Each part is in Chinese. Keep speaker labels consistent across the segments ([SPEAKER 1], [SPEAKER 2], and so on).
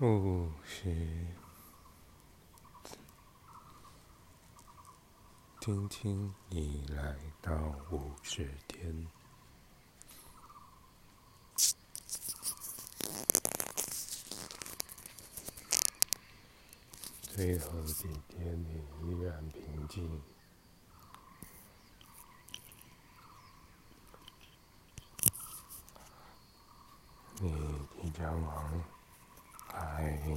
[SPEAKER 1] 五十，听听你来到五十天，最后几天你依然平静，你即将忙。还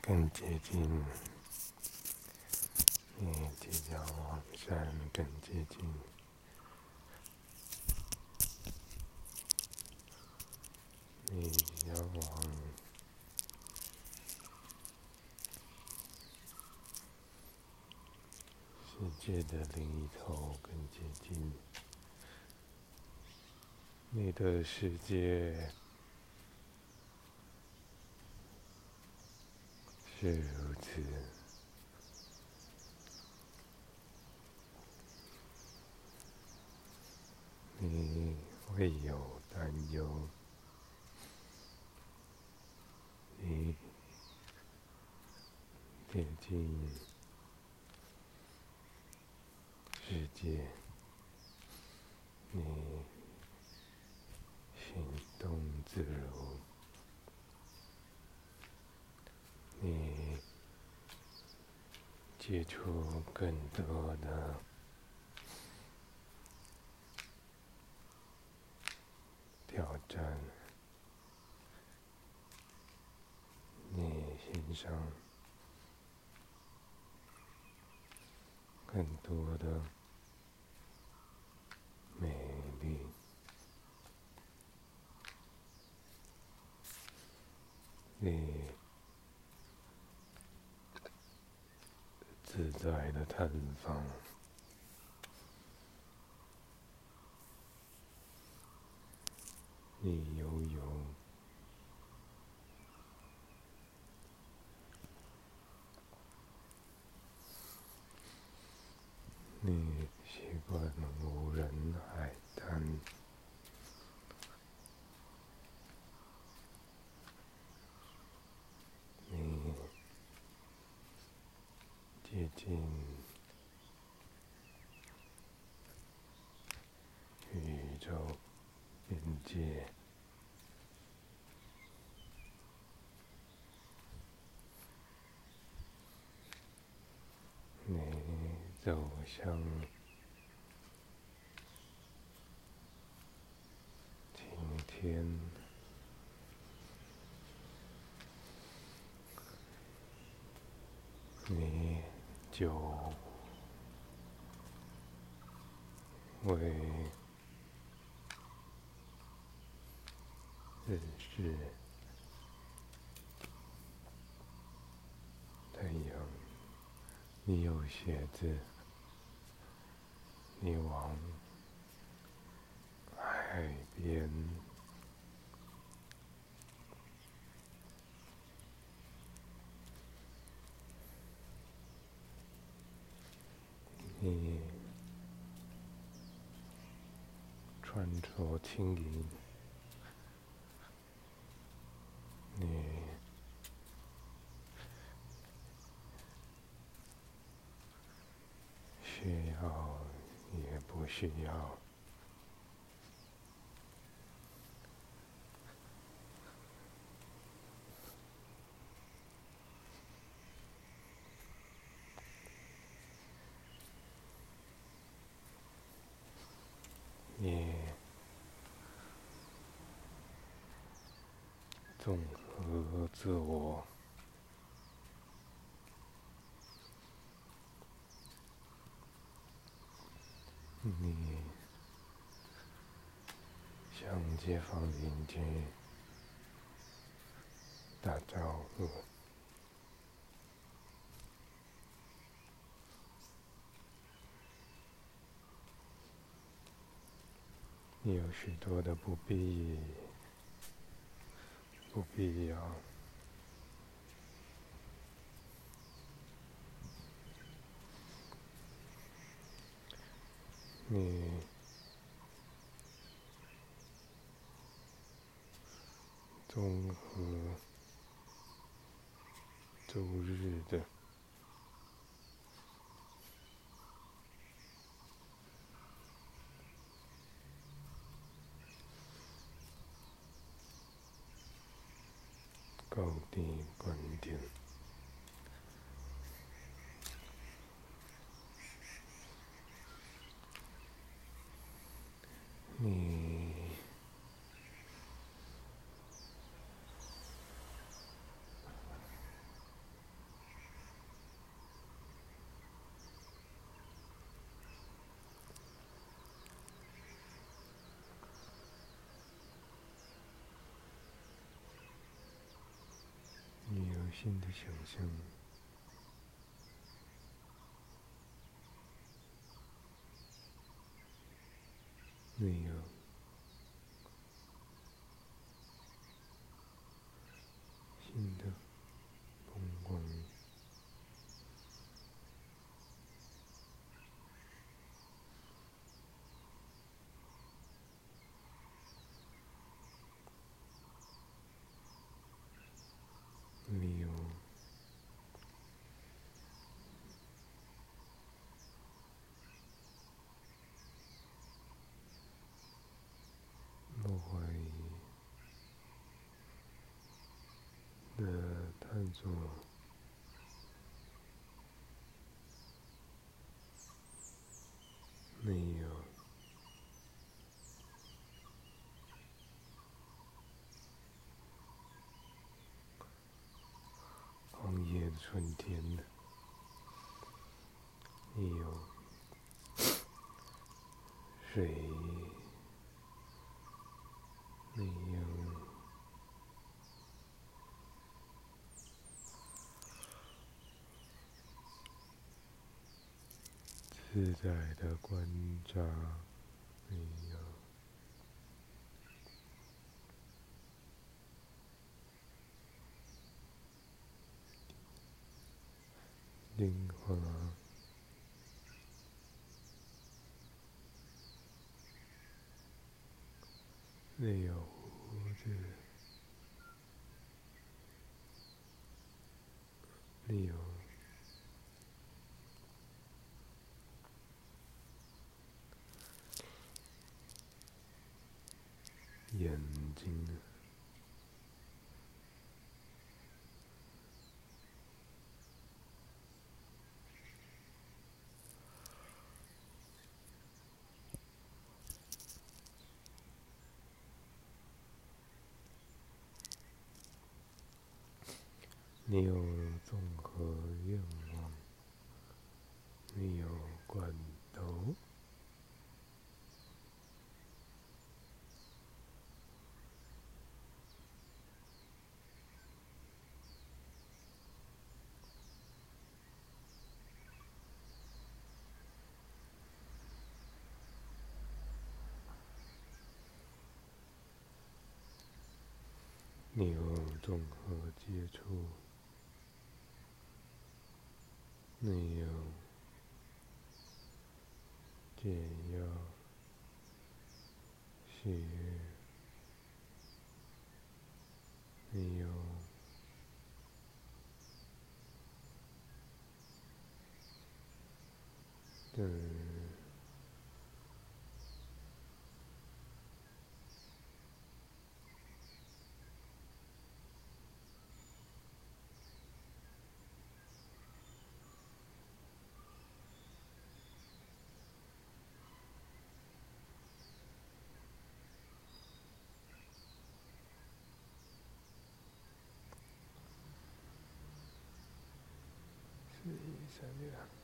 [SPEAKER 1] 更接近，你即将往山更接近，你将往世界的另一头更接近，你的世界。是如此，你会有担忧，你接近世界，你行动自如。你接触更多的挑战，你欣赏更多的美丽，你。自在的探访，你接近宇宙边界，你走向晴天，你。就会认识太阳。你有鞋子，你往海边。你穿着轻盈，你需要也不需要。你综合自我，你向街坊邻居打招呼。你有许多的不必，不必要。你综合周日的高低观点。你新的想象，你有新的风光，你有不怀疑的探索，没有荒野的春天的，你有水，自在的观察，你有灵花，你有胡子，没有眼睛，你有综合愿望，你有罐头，你有综合接触，你有解药，喜 sanidad.